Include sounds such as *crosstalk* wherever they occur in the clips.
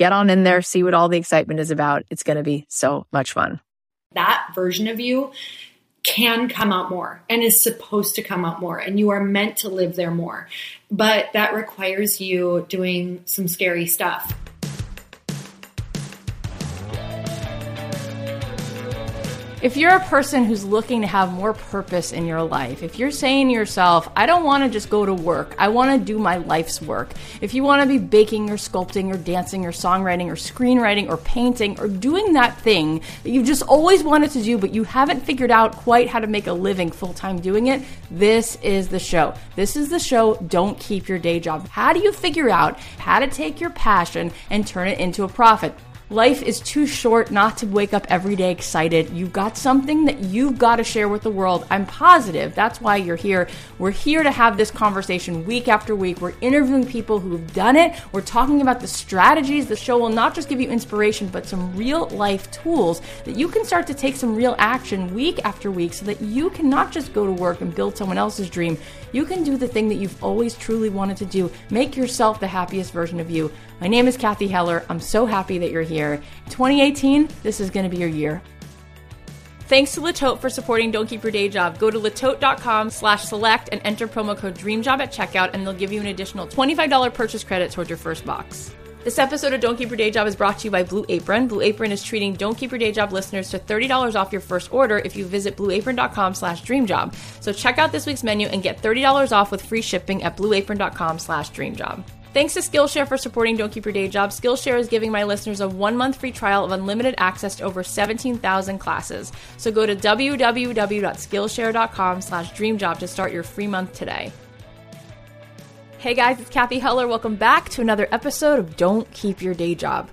get on in there, see what all the excitement is about. It's going to be so much fun. That version of you can come out more and is supposed to come out more, and you are meant to live there more. But that requires you doing some scary stuff. If you're a person who's looking to have more purpose in your life, if you're saying to yourself, I don't want to just go to work, I want to do my life's work. If you want to be baking or sculpting or dancing or songwriting or screenwriting or painting or doing that thing that you've just always wanted to do, but you haven't figured out quite how to make a living full time doing it, this is the show. This is the show. Don't keep your day job. How do you figure out how to take your passion and turn it into a profit? Life is too short not to wake up every day excited. You've got something that you've got to share with the world. I'm positive that's why you're here. We're here to have this conversation week after week. We're interviewing people who've done it. We're talking about the strategies. The show will not just give you inspiration, but some real life tools that you can start to take some real action week after week so that you can not just go to work and build someone else's dream. You can do the thing that you've always truly wanted to do. Make yourself the happiest version of you. My name is Kathy Heller. I'm so happy that you're here. 2018, this is going to be your year. Thanks to Le Tote for supporting Don't Keep Your Day Job. Go to letote.com slash select and enter promo code DREAMJOB at checkout, and they'll give you an additional $25 purchase credit towards your first box. This episode of Don't Keep Your Day Job is brought to you by Blue Apron. Blue Apron is treating Don't Keep Your Day Job listeners to $30 off your first order if you visit blueapron.com slash dreamjob. So check out this week's menu and get $30 off with free shipping at blueapron.com slash dreamjob. Thanks to Skillshare for supporting Don't Keep Your Day Job. Skillshare is giving my listeners a one month free trial of unlimited access to over 17,000 classes. So go to www.skillshare.com slash dreamjob to start your free month today. Hey guys, it's Kathy Heller. Welcome back to another episode of Don't Keep Your Day Job.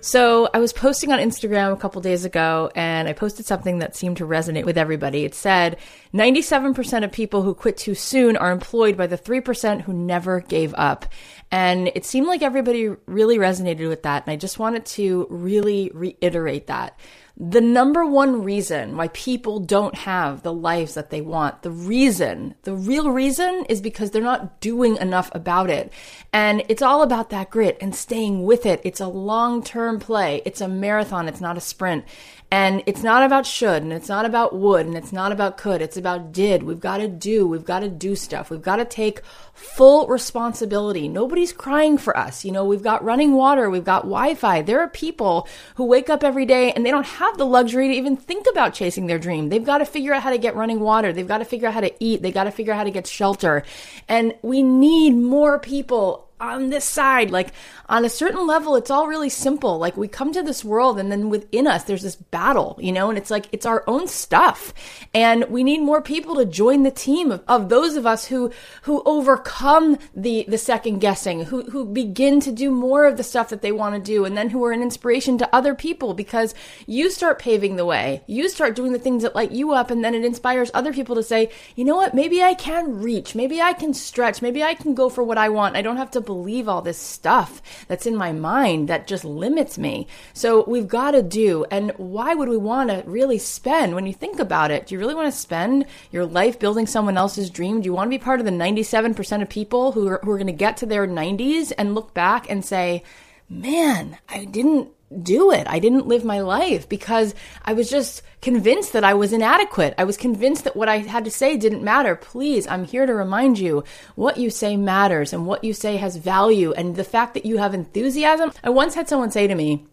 So I was posting on Instagram a couple days ago and I posted something that seemed to resonate with everybody. It said 97% of people who quit too soon are employed by the 3% who never gave up. And it seemed like everybody really resonated with that. And I just wanted to really reiterate that. The number one reason why people don't have the lives that they want, the reason, the real reason is because they're not doing enough about it. And it's all about that grit and staying with it. It's a long term play. It's a marathon. It's not a sprint. And it's not about should and it's not about would and it's not about could. It's about did. We've got to do. We've got to do stuff. We've got to take full responsibility. Nobody's crying for us. You know, we've got running water. We've got Wi-Fi. There are people who wake up every day and they don't have the luxury to even think about chasing their dream. They've got to figure out how to get running water. They've got to figure out how to eat. They've got to figure out how to get shelter. And we need more people on this side. Like on a certain level, it's all really simple. Like we come to this world and then within us, there's this battle, you know, and it's like, it's our own stuff. And we need more people to join the team of, of those of us who, who overcome the, the second guessing, who, who begin to do more of the stuff that they want to do. And then who are an inspiration to other people because you start paving the way. You start doing the things that light you up. And then it inspires other people to say, you know what? Maybe I can reach. Maybe I can stretch. Maybe I can go for what I want. I don't have to believe all this stuff that's in my mind that just limits me. So we've got to do. And why would we want to really spend, when you think about it, do you really want to spend your life building someone else's dream? Do you want to be part of the 97% of people who are, who are going to get to their 90s and look back and say, man, I didn't do it. I didn't live my life because I was just convinced that I was inadequate. I was convinced that what I had to say didn't matter. Please, I'm here to remind you what you say matters and what you say has value and the fact that you have enthusiasm. I once had someone say to me,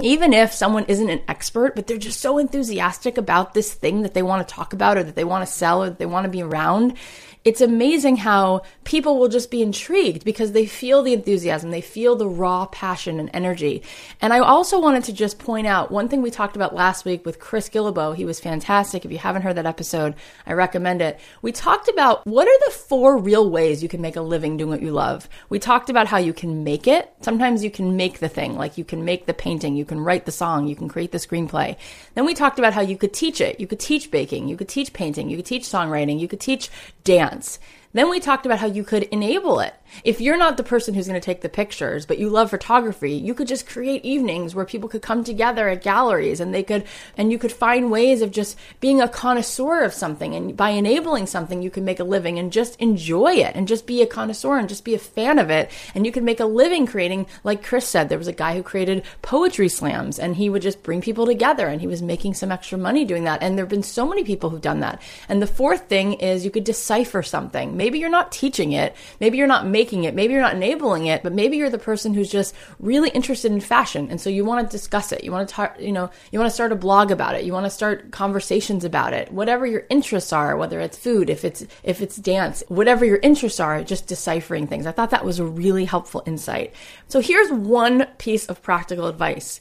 even if someone isn't an expert, but they're just so enthusiastic about this thing that they want to talk about or that they want to sell or that they want to be around, it's amazing how people will just be intrigued because they feel the enthusiasm, they feel the raw passion and energy. And I also wanted to just point out one thing we talked about last week with Chris Guillebeau. He was fantastic. If you haven't heard that episode, I recommend it. We talked about what are the four real ways you can make a living doing what you love. We talked about how you can make it. Sometimes you can make the thing, like you can make the painting, you can write the song, you can create the screenplay. Then we talked about how you could teach it. You could teach baking, you could teach painting, you could teach songwriting, you could teach dance dance. Then we talked about how you could enable it. If you're not the person who's going to take the pictures, but you love photography, you could just create evenings where people could come together at galleries and they could, and you could find ways of just being a connoisseur of something. And by enabling something, you can make a living and just enjoy it and just be a connoisseur and just be a fan of it. And you can make a living creating, like Chris said, there was a guy who created poetry slams and he would just bring people together and he was making some extra money doing that. And there have been so many people who've done that. And the fourth thing is you could decipher something. Maybe you're not teaching it. Maybe you're not making it. Maybe you're not enabling it, but maybe you're the person who's just really interested in fashion. And so you want to discuss it. You want to talk, you know, you want to start a blog about it. You want to start conversations about it. Whatever your interests are, whether it's food, if it's, if it's dance, whatever your interests are, just deciphering things. I thought that was a really helpful insight. So here's one piece of practical advice.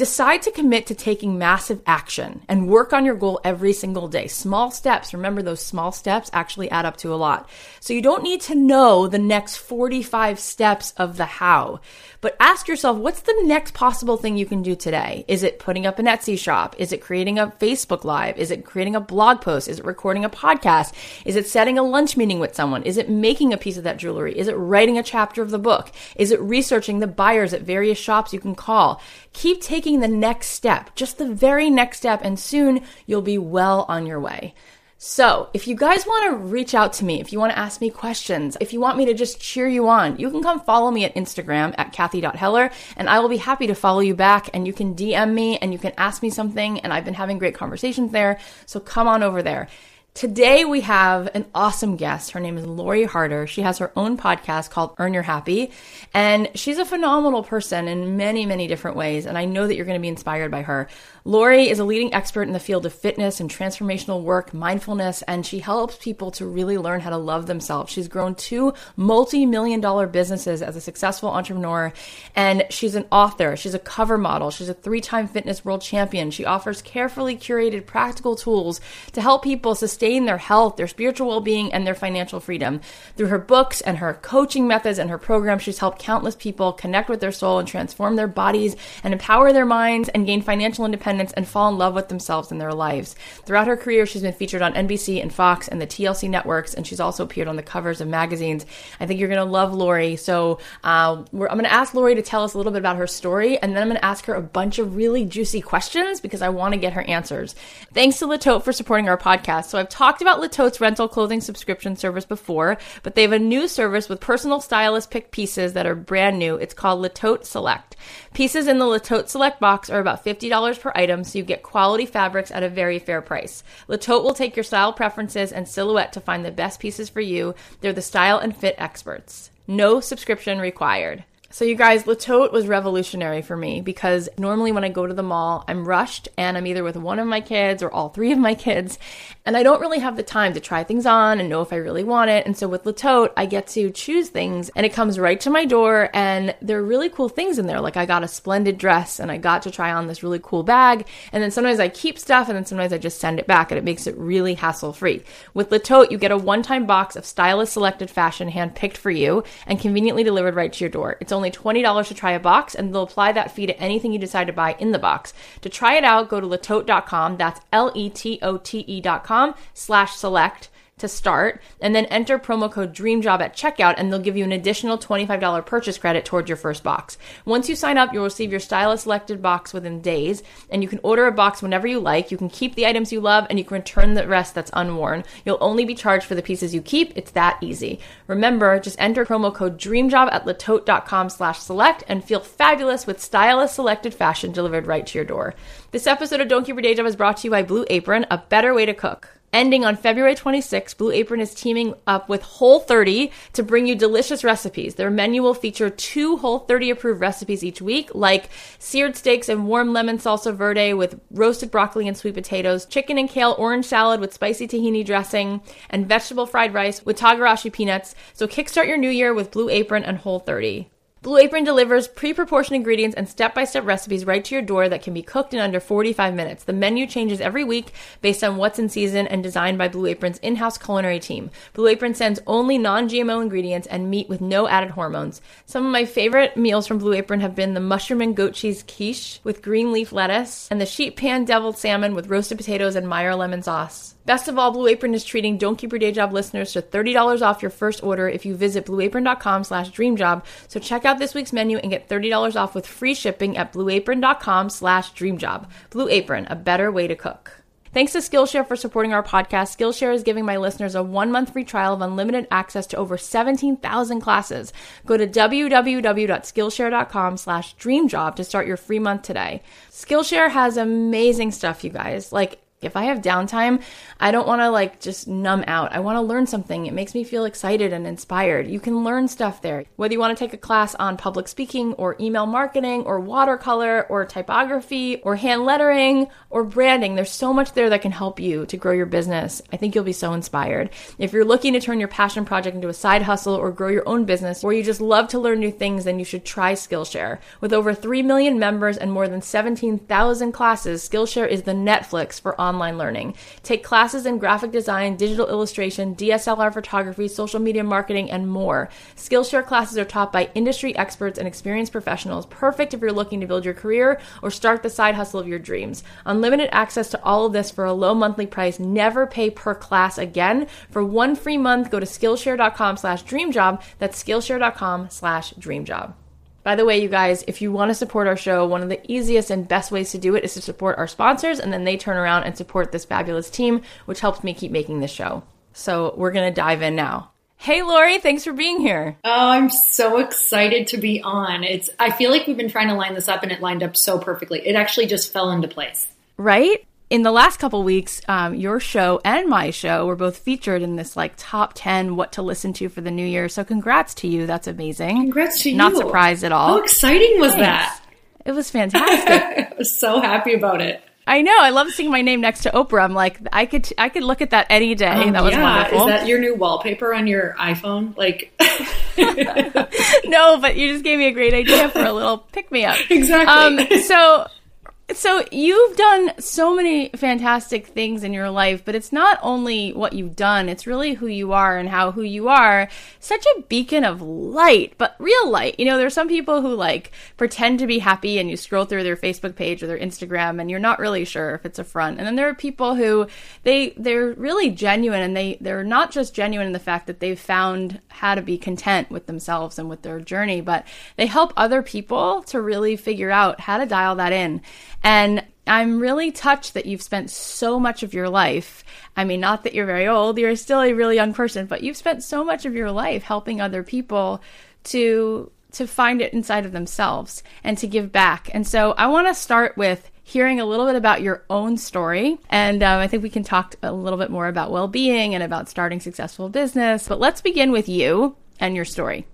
Decide to commit to taking massive action and work on your goal every single day. Small steps, remember those small steps actually add up to a lot. So you don't need to know the next 45 steps of the how. But ask yourself, what's the next possible thing you can do today? Is it putting up an Etsy shop? Is it creating a Facebook Live? Is it creating a blog post? Is it recording a podcast? Is it setting a lunch meeting with someone? Is it making a piece of that jewelry? Is it writing a chapter of the book? Is it researching the buyers at various shops you can call? Keep taking the next step, just the very next step, and soon you'll be well on your way. So, if you guys want to reach out to me, if you want to ask me questions, if you want me to just cheer you on, you can come follow me at Instagram at Kathy.Heller and I will be happy to follow you back and you can DM me and you can ask me something and I've been having great conversations there. So come on over there. Today we have an awesome guest. Her name is Lori Harder. She has her own podcast called Earn Your Happy, and she's a phenomenal person in many, many different ways. And I know that you're going to be inspired by her. Lori is a leading expert in the field of fitness and transformational work, mindfulness, and she helps people to really learn how to love themselves. She's grown two multi-million dollar businesses as a successful entrepreneur, and she's an author. She's a cover model. She's a three-time fitness world champion. She offers carefully curated practical tools to help people sustain sustain their health, their spiritual well being, and their financial freedom. Through her books and her coaching methods and her program, she's helped countless people connect with their soul and transform their bodies and empower their minds and gain financial independence and fall in love with themselves and their lives. Throughout her career, she's been featured on NBC and Fox and the TLC networks, and she's also appeared on the covers of magazines. I think you're going to love Lori. So uh, I'm going to ask Lori to tell us a little bit about her story, and then I'm going to ask her a bunch of really juicy questions because I want to get her answers. Thanks to Le Tote for supporting our podcast. So I've talked about Le Tote's rental clothing subscription service before, but they have a new service with personal stylist pick pieces that are brand new. It's called Le Tote Select. Pieces in the Le Tote Select box are about $50 per item, so you get quality fabrics at a very fair price. Le Tote will take your style preferences and silhouette to find the best pieces for you. They're the style and fit experts. No subscription required. So, you guys, Le Tote was revolutionary for me because normally when I go to the mall, I'm rushed and I'm either with one of my kids or all three of my kids. And I don't really have the time to try things on and know if I really want it. And so with Le Tote, I get to choose things and it comes right to my door. And there are really cool things in there. Like I got a splendid dress and I got to try on this really cool bag. And then sometimes I keep stuff and then sometimes I just send it back and it makes it really hassle free. With Le Tote, you get a one time box of stylist selected fashion handpicked for you and conveniently delivered right to your door. It's only $20 to try a box, and they'll apply that fee to anything you decide to buy in the box. To try it out, go to letote.com. That's L E T O T E.com slash select to start and then enter promo code DREAMJOB at checkout and they'll give you an additional $25 purchase credit towards your first box. Once you sign up, you'll receive your stylist selected box within days and you can order a box whenever you like. You can keep the items you love and you can return the rest that's unworn. You'll only be charged for the pieces you keep. It's that easy. Remember, just enter promo code DREAMJOB at letote.com slash select and feel fabulous with stylist selected fashion delivered right to your door. This episode of Don't Keep Your Day Job is brought to you by Blue Apron, a better way to cook. Ending on February 26, Blue Apron is teaming up with Whole 30 to bring you delicious recipes. Their menu will feature two Whole 30 approved recipes each week, like seared steaks and warm lemon salsa verde with roasted broccoli and sweet potatoes, chicken and kale orange salad with spicy tahini dressing, and vegetable fried rice with togarashi peanuts. So kickstart your new year with Blue Apron and Whole 30. Blue Apron delivers pre-proportioned ingredients and step-by-step recipes right to your door that can be cooked in under 45 minutes. The menu changes every week based on what's in season and designed by Blue Apron's in-house culinary team. Blue Apron sends only non-GMO ingredients and meat with no added hormones. Some of my favorite meals from Blue Apron have been the mushroom and goat cheese quiche with green leaf lettuce and the sheet pan deviled salmon with roasted potatoes and Meyer lemon sauce. Best of all, Blue Apron is treating Don't Keep Your Day Job listeners to $30 off your first order if you visit blueapron.com slash dreamjob. So check out this week's menu and get $30 off with free shipping at blueapron.com slash dreamjob. Blue Apron, a better way to cook. Thanks to Skillshare for supporting our podcast. Skillshare is giving my listeners a one month free trial of unlimited access to over 17,000 classes. Go to www.skillshare.com slash dreamjob to start your free month today. Skillshare has amazing stuff, you guys. Like, if I have downtime, I don't want to like just numb out. I want to learn something. It makes me feel excited and inspired. You can learn stuff there. Whether you want to take a class on public speaking or email marketing or watercolor or typography or hand lettering or branding, there's so much there that can help you to grow your business. I think you'll be so inspired. If you're looking to turn your passion project into a side hustle or grow your own business or you just love to learn new things, then you should try Skillshare. With over 3 million members and more than 17,000 classes, Skillshare is the Netflix for online online learning. Take classes in graphic design, digital illustration, DSLR photography, social media marketing, and more. Skillshare classes are taught by industry experts and experienced professionals, perfect if you're looking to build your career or start the side hustle of your dreams. Unlimited access to all of this for a low monthly price. Never pay per class again. For one free month, go to Skillshare.com slash dreamjob. That's Skillshare.com slash dreamjob. By the way, you guys, if you want to support our show, one of the easiest and best ways to do it is to support our sponsors, and then they turn around and support this fabulous team, which helps me keep making this show. So we're going to dive in now. Hey, Lori, thanks for being here. Oh, I'm so excited to be on. It's I feel like we've been trying to line this up and it lined up so perfectly. It actually just fell into place. Right? In the last couple weeks, um, your show and my show were both featured in this like top 10 what to listen to for the new year. So congrats to you. That's amazing. Congrats to you. Not surprised at all. How exciting was Thanks. that? It was fantastic. *laughs* I was so happy about it. I know. I love seeing my name next to Oprah. I'm like, I could, I could look at that any day. Um, that was yeah. wonderful. Is that your new wallpaper on your iPhone? Like, *laughs* no, but you just gave me a great idea for a little pick me up. *laughs* Exactly. Um, so So you've done so many fantastic things in your life, but it's not only what you've done, it's really who you are and how who you are such a beacon of light, but real light. You know, there's some people who like pretend to be happy and you scroll through their Facebook page or their Instagram and you're not really sure if it's a front. And then there are people who they they're really genuine and they they're not just genuine in the fact that they've found how to be content with themselves and with their journey, but they help other people to really figure out how to dial that in. And I'm really touched that you've spent so much of your life. I mean, not that you're very old, you're still a really young person, but you've spent so much of your life helping other people to to find it inside of themselves and to give back. And so I want to start with hearing a little bit about your own story. And um, I think we can talk a little bit more about well being and about starting successful business. But let's begin with you and your story.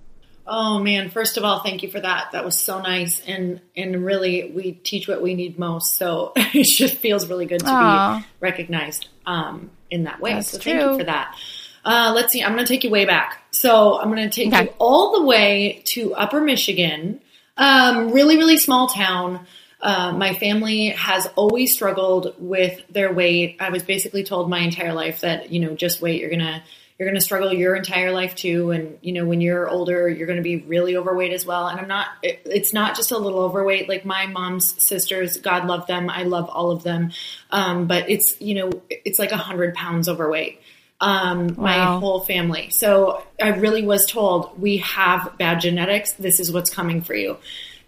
Oh man, first of all, thank you for that. That was so nice and and really we teach what we need most. So *laughs* it just feels really good to Aww. be recognized um, in that way. That's so thank you for that. Uh, let's see, I'm going to take you way back. So I'm going to take okay. you all the way to Upper Michigan, um, really, really small town. Uh, my family has always struggled with their weight. I was basically told my entire life that, you know, just wait, you're going to you're going to struggle your entire life too and you know when you're older you're going to be really overweight as well. And i'm not it, it's not just a little overweight. Like my mom's sisters god love them. I love all of them. Um, but it's you know it's like a hundred pounds overweight um, wow. my whole family. So i really was told we have bad genetics. This is what's coming for you.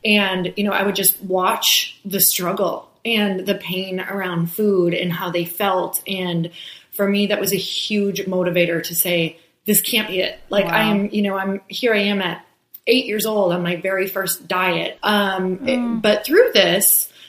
And you know i would just watch the struggle and the pain around food and how they felt and for me, that was a huge motivator to say, this can't be it. Like wow. I am, you know, I'm here I am at eight years old on my very first diet. Um, mm. it, but through this,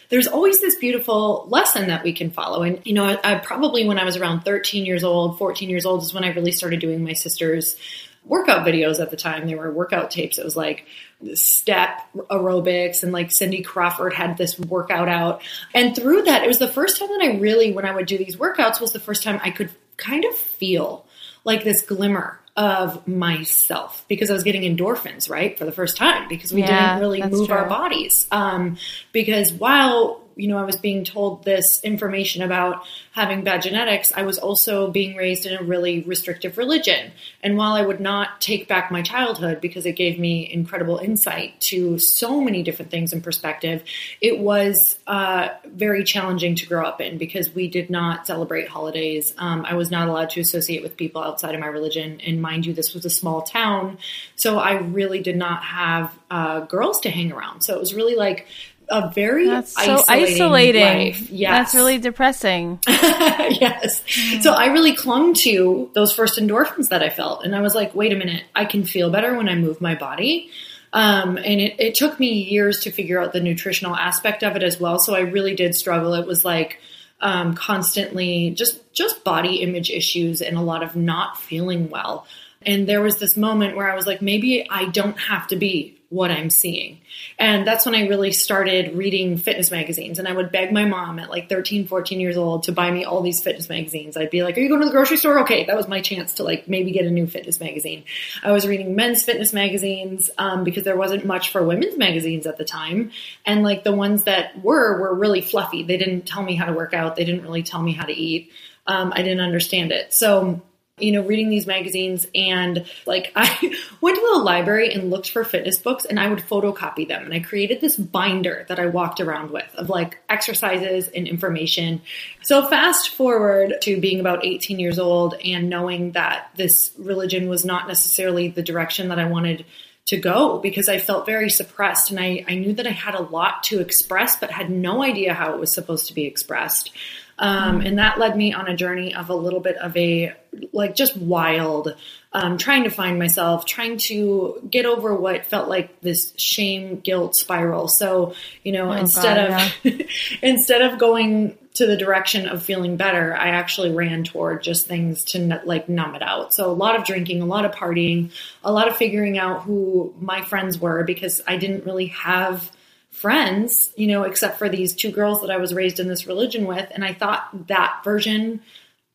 there's always this beautiful lesson that we can follow. And, you know, I, I, probably when I was around 13 years old, 14 years old is when I really started doing my sister's workout videos at the time. They were workout tapes. It was like step aerobics and like Cindy Crawford had this workout out. And through that, it was the first time that I really, when I would do these workouts, was the first time I could kind of feel like this glimmer of myself because I was getting endorphins, right, for the first time because we yeah, didn't really move true. our bodies. Um, because while you know, I was being told this information about having bad genetics, I was also being raised in a really restrictive religion. And while I would not take back my childhood because it gave me incredible insight to so many different things in perspective, it was uh, very challenging to grow up in because we did not celebrate holidays. Um, I was not allowed to associate with people outside of my religion. And mind you, this was a small town. So I really did not have uh, girls to hang around. So it was really like a very That's so isolating. Life. Yes. That's really depressing. *laughs* yes. Mm. So I really clung to those first endorphins that I felt. And I was like, wait a minute, I can feel better when I move my body. Um, and it, it took me years to figure out the nutritional aspect of it as well. So I really did struggle. It was like, um, constantly just just body image issues and a lot of not feeling well. And there was this moment where I was like, maybe I don't have to be what I'm seeing. And that's when I really started reading fitness magazines. And I would beg my mom at like 13, 14 years old to buy me all these fitness magazines. I'd be like, Are you going to the grocery store? Okay, that was my chance to like maybe get a new fitness magazine. I was reading men's fitness magazines um, because there wasn't much for women's magazines at the time. And like the ones that were, were really fluffy. They didn't tell me how to work out, they didn't really tell me how to eat. Um, I didn't understand it. So you know, reading these magazines and like *laughs* I went to the library and looked for fitness books and I would photocopy them. And I created this binder that I walked around with of like exercises and information. So fast forward to being about 18 years old and knowing that this religion was not necessarily the direction that I wanted to go because I felt very suppressed and I, I knew that I had a lot to express but had no idea how it was supposed to be expressed. Um, and that led me on a journey of a little bit of a like just wild, um, trying to find myself, trying to get over what felt like this shame guilt spiral. So, you know, oh, instead God, of yeah. *laughs* instead of going to the direction of feeling better, I actually ran toward just things to like numb it out. So a lot of drinking, a lot of partying, a lot of figuring out who my friends were because I didn't really have friends, you know, except for these two girls that I was raised in this religion with. And I thought that version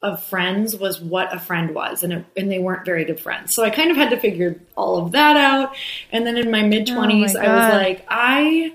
of friends was what a friend was, and it, and they weren't very good friends. So I kind of had to figure all of that out. And then in my mid twenties, oh I was like, I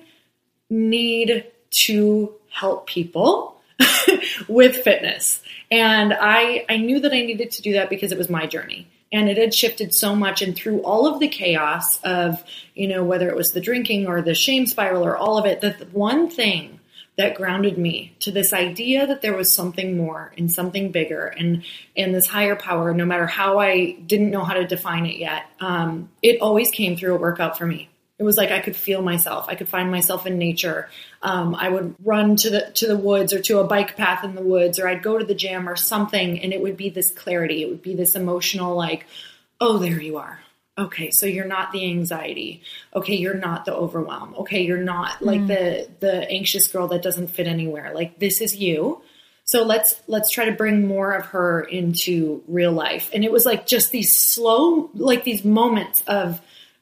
need to help people *laughs* with fitness. And I, I knew that I needed to do that because it was my journey and it had shifted so much and through all of the chaos of you know whether it was the drinking or the shame spiral or all of it the one thing that grounded me to this idea that there was something more and something bigger and and this higher power no matter how i didn't know how to define it yet um, it always came through a workout for me it was like I could feel myself. I could find myself in nature. Um, I would run to the to the woods or to a bike path in the woods, or I'd go to the gym or something, and it would be this clarity. It would be this emotional, like, oh, there you are. Okay, so you're not the anxiety. Okay, you're not the overwhelm. Okay, you're not like mm. the the anxious girl that doesn't fit anywhere. Like this is you. So let's let's try to bring more of her into real life. And it was like just these slow, like these moments of,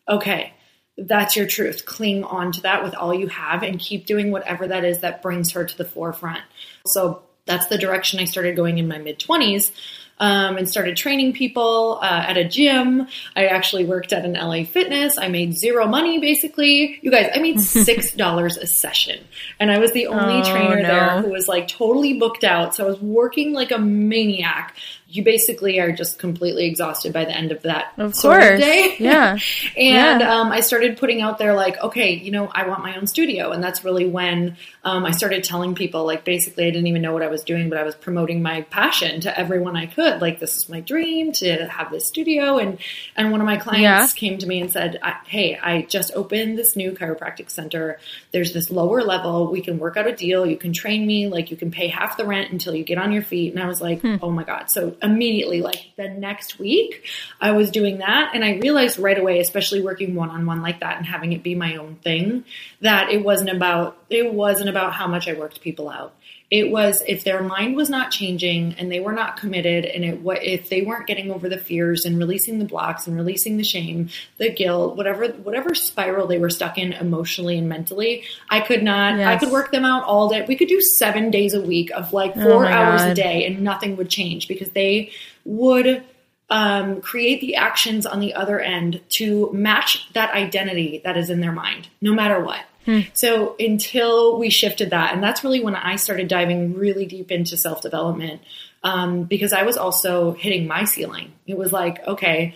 okay, that's your truth. Cling on to that with all you have and keep doing whatever that is that brings her to the forefront. So that's the direction I started going in my mid 20s um, and started training people uh, at a gym. I actually worked at an LA Fitness. I made zero money basically. You guys, I made *laughs* six dollars a session, and I was the only oh, trainer no. there who was like totally booked out. So I was working like a maniac you basically are just completely exhausted by the end of that of sort course. Of day. *laughs* Yeah. *laughs* and yeah. Um, I started putting out there like, okay, you know, I want my own studio. And that's really when um, I started telling people, like, basically, I didn't even know what I was doing, but I was promoting my passion to everyone I could. Like, this is my dream to have this studio. And, and one of my clients yeah. came to me and said, hey, I just opened this new chiropractic center. There's this lower level. We can work out a deal. You can train me. Like, you can pay half the rent until you get on your feet. And I was like, hmm. oh my God. So immediately, like the next week, I was doing that. And I realized right away, especially working one on one like that and having it be my own thing, that it wasn't about, it wasn't about how much I worked people out. It was if their mind was not changing and they were not committed, and it what if they weren't getting over the fears and releasing the blocks and releasing the shame, the guilt, whatever whatever spiral they were stuck in emotionally and mentally, I could not. Yes. I could work them out all day. We could do seven days a week of like oh four oh hours God. a day, and nothing would change because they would um, create the actions on the other end to match that identity that is in their mind, no matter what. Hmm. So until we shifted that, and that's really when I started diving really deep into self development um, because I was also hitting my ceiling. It was like, okay,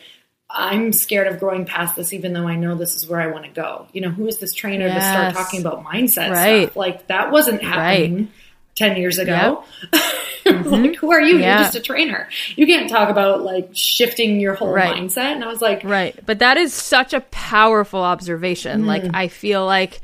I'm scared of growing past this, even though I know this is where I want to go. You know, who is this trainer yes. to start talking about mindset right. stuff? Like that wasn't happening right. 10 years ago. Yep. *laughs* mm-hmm. like, who are you? Yeah. You're just a trainer. You can't talk about like shifting your whole right. mindset. And I was like, right. But that is such a powerful observation. Mm. Like, I feel like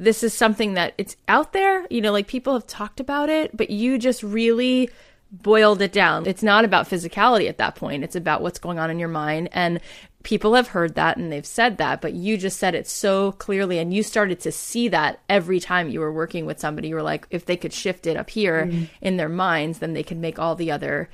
this is something that it's out there, you know, like people have talked about it, but you just really boiled it down. It's not about physicality at that point. It's about what's going on in your mind. And people have heard that and they've said that, but you just said it so clearly. And you started to see that every time you were working with somebody. You were like, if they could shift it up here mm. in their minds, then they could make all the other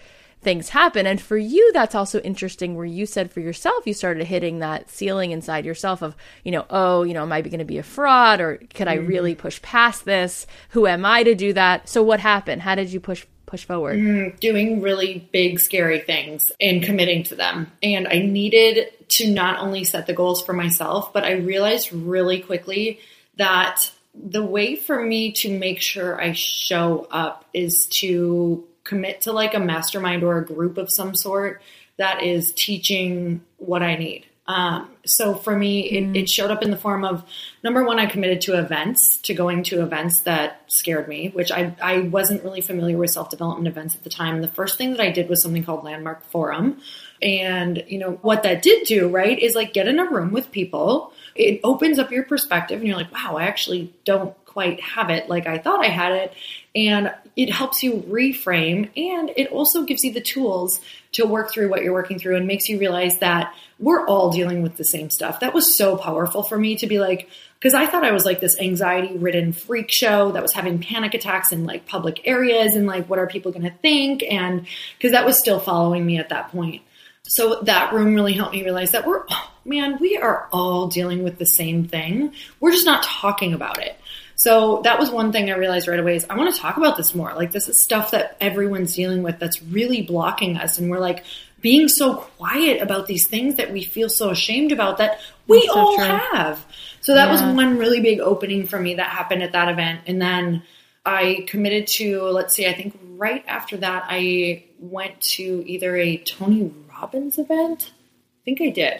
things happen. And for you, that's also interesting where you said for yourself, you started hitting that ceiling inside yourself of, you know, oh, you know, am I going to be a fraud or could I mm-hmm. really push past this? Who am I to do that? So what happened? How did you push push forward? Mm, doing really big, scary things and committing to them. And I needed to not only set the goals for myself, but I realized really quickly that the way for me to make sure I show up is to commit to like a mastermind or a group of some sort that is teaching what I need. Um, so for me, it, mm. it, showed up in the form of number one, I committed to events, to going to events that scared me, which I, I wasn't really familiar with self development events at the time. The first thing that I did was something called Landmark Forum. And, you know, what that did do, right, is like get in a room with people. It opens up your perspective and you're like, wow, I actually don't quite have it like I thought I had it. And it helps you reframe and it also gives you the tools to work through what you're working through and makes you realize that we're all dealing with the same stuff. That was so powerful for me to be like, because I thought I was like this anxiety ridden freak show that was having panic attacks in like public areas and like, what are people going to think? And because that was still following me at that point. So that room really helped me realize that we're, oh, man, we are all dealing with the same thing. We're just not talking about it. So that was one thing I realized right away is I want to talk about this more. Like this is stuff that everyone's dealing with that's really blocking us. And we're like being so quiet about these things that we feel so ashamed about that we so all true. have. So that yeah. was one really big opening for me that happened at that event. And then I committed to, let's see, I think right after that, I went to either a Tony Robbins event. I think I did.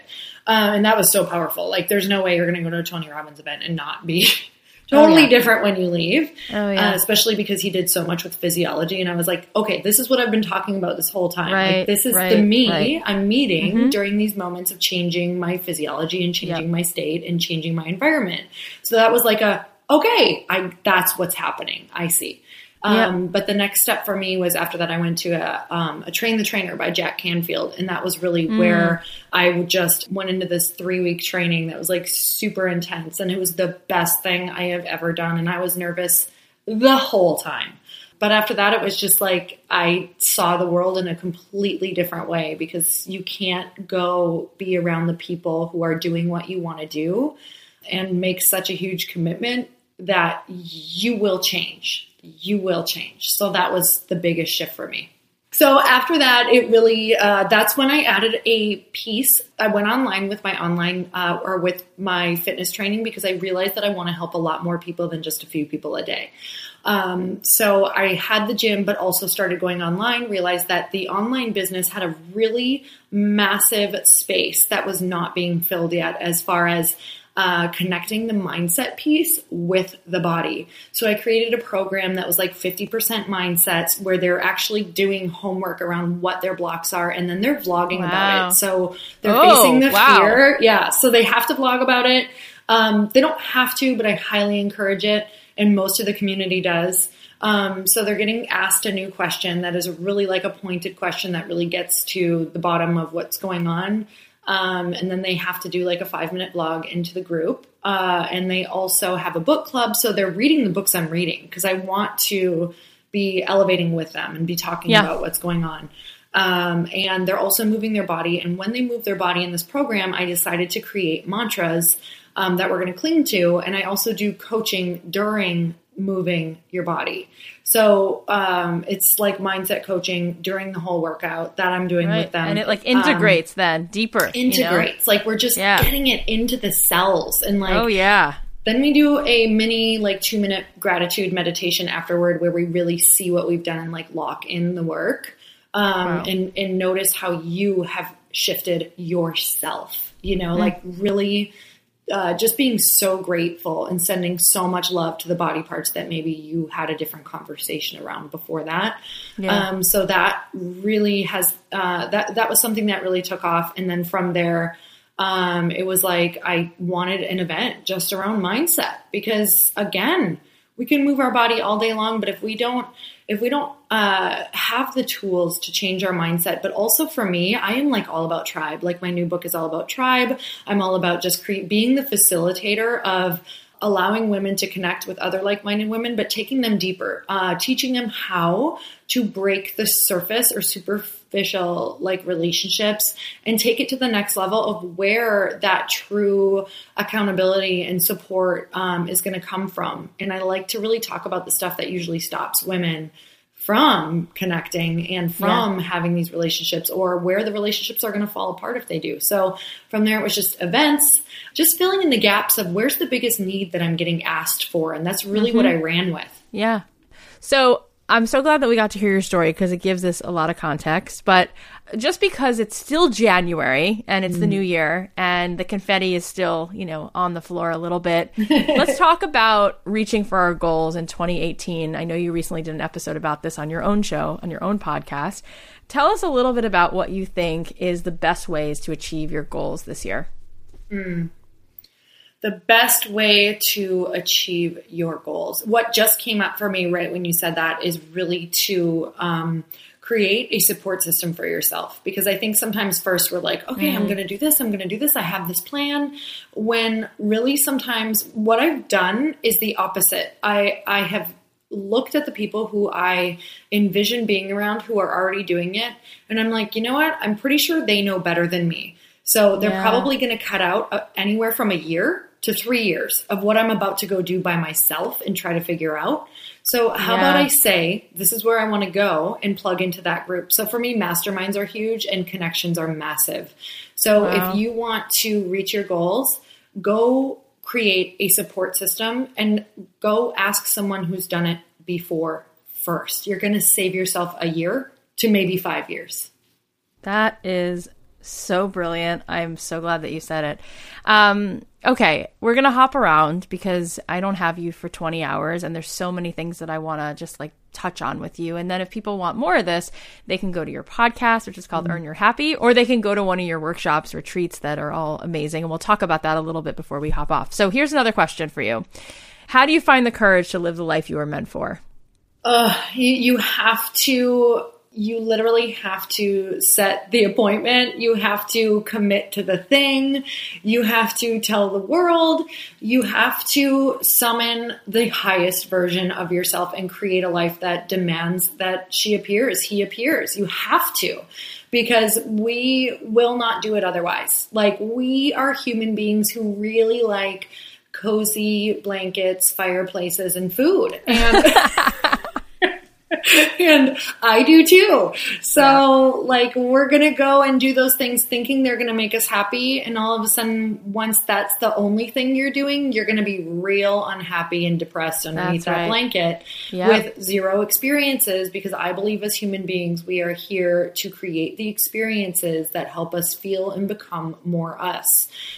Uh, and that was so powerful. Like, there's no way you're going to go to a Tony Robbins event and not be *laughs* totally oh, yeah. different when you leave. Oh, yeah. Uh, especially because he did so much with physiology. And I was like, okay, this is what I've been talking about this whole time. Right, like, this is right, the me right. I'm meeting mm-hmm. during these moments of changing my physiology and changing yep. my state and changing my environment. So that was like a, okay, I, that's what's happening. I see. Um, yep. But the next step for me was after that, I went to a, um, a Train the Trainer by Jack Canfield. And that was really mm. where I just went into this three week training that was like super intense. And it was the best thing I have ever done. And I was nervous the whole time. But after that, it was just like I saw the world in a completely different way because you can't go be around the people who are doing what you want to do and make such a huge commitment that you will change you will change. So that was the biggest shift for me. So after that, it really, uh, that's when I added a piece. I went online with my online uh, or with my fitness training because I realized that I want to help a lot more people than just a few people a day. Um, so I had the gym, but also started going online, realized that the online business had a really massive space that was not being filled yet as far as uh, connecting the mindset piece with the body. So I created a program that was like 50% mindsets where they're actually doing homework around what their blocks are and then they're vlogging wow. about it. So they're oh, facing the wow. fear. Yeah. So they have to vlog about it. Um, they don't have to, but I highly encourage it. And most of the community does. Um, so they're getting asked a new question that is really like a pointed question that really gets to the bottom of what's going on. Um, and then they have to do like a five minute vlog into the group. Uh, and they also have a book club. So they're reading the books I'm reading because I want to be elevating with them and be talking yeah. about what's going on. Um, and they're also moving their body. And when they move their body in this program, I decided to create mantras um, that we're going to cling to. And I also do coaching during moving your body. So um, it's like mindset coaching during the whole workout that I'm doing right. with them, and it like integrates um, then deeper. Integrates, you know? like we're just yeah. getting it into the cells, and like oh yeah. Then we do a mini like two minute gratitude meditation afterward, where we really see what we've done and like lock in the work, um, wow. and and notice how you have shifted yourself. You know, mm like really uh, just being so grateful and sending so much love to the body parts that maybe you had a different conversation around before that. Yeah. Um, so that really has uh, that that was something that really took off, and then from there. Um, it was like I wanted an event just around mindset because again, we can move our body all day long, but if we don't if we don't uh, have the tools to change our mindset, but also for me, I am like all about tribe. Like my new book is all about tribe. I'm all about just cre- being the facilitator of allowing women to connect with other like-minded women, but taking them deeper, uh, teaching them how to break the surface or superficial like relationships and take it to the next level of where that true accountability and support um, is going to come from. And I like to really talk about the stuff that usually stops women from connecting and from yeah. having these relationships or where the relationships are going to fall apart if they do. So from there, it was just events, just filling in the gaps of where's the biggest need that I'm getting asked for. And that's really mm-hmm. what I ran with. Yeah. So I'm so glad that we got to hear your story because it gives us a lot of context. But just because it's still January and it's mm. the new year and the confetti is still, you know, on the floor a little bit, let's *laughs* talk about reaching for our goals in 2018. I know you recently did an episode about this on your own show, on your own podcast. Tell us a little bit about what you think is the best ways to achieve your goals this year. Mm the best way to achieve your goals. What just came up for me right when you said that is really to um, create a support system for yourself. Because I think sometimes first we're like, okay, mm. I'm going to do this, I'm going to do this, I have this plan. When really sometimes what I've done is the opposite. I, I have looked at the people who I envision being around who are already doing it. And I'm like, you know what? I'm pretty sure they know better than me. So they're yeah. probably going to cut out uh, anywhere from a year to three years of what I'm about to go do by myself and try to figure out. So, how yeah. about I say, this is where I want to go and plug into that group? So, for me, masterminds are huge and connections are massive. So, wow. if you want to reach your goals, go create a support system and go ask someone who's done it before first. You're going to save yourself a year to maybe five years. That is so brilliant. I'm so glad that you said it. Um, okay, we're going to hop around because I don't have you for 20 hours and there's so many things that I want to just like touch on with you. And then if people want more of this, they can go to your podcast, which is called mm-hmm. Earn Your Happy, or they can go to one of your workshops, retreats that are all amazing. And we'll talk about that a little bit before we hop off. So here's another question for you How do you find the courage to live the life you are meant for? Uh, you, you have to you literally have to set the appointment. You have to commit to the thing. You have to tell the world. You have to summon the highest version of yourself and create a life that demands that she appears, he appears. You have to because we will not do it otherwise. Like, we are human beings who really like cozy blankets, fireplaces, and food. And *laughs* *laughs* and I do too. So, yeah. like, we're going to go and do those things thinking they're going to make us happy. And all of a sudden, once that's the only thing you're doing, you're going to be real unhappy and depressed underneath that's that right. blanket with zero experiences. Because I believe as human beings, we are here to create the experiences that help us feel and become more us.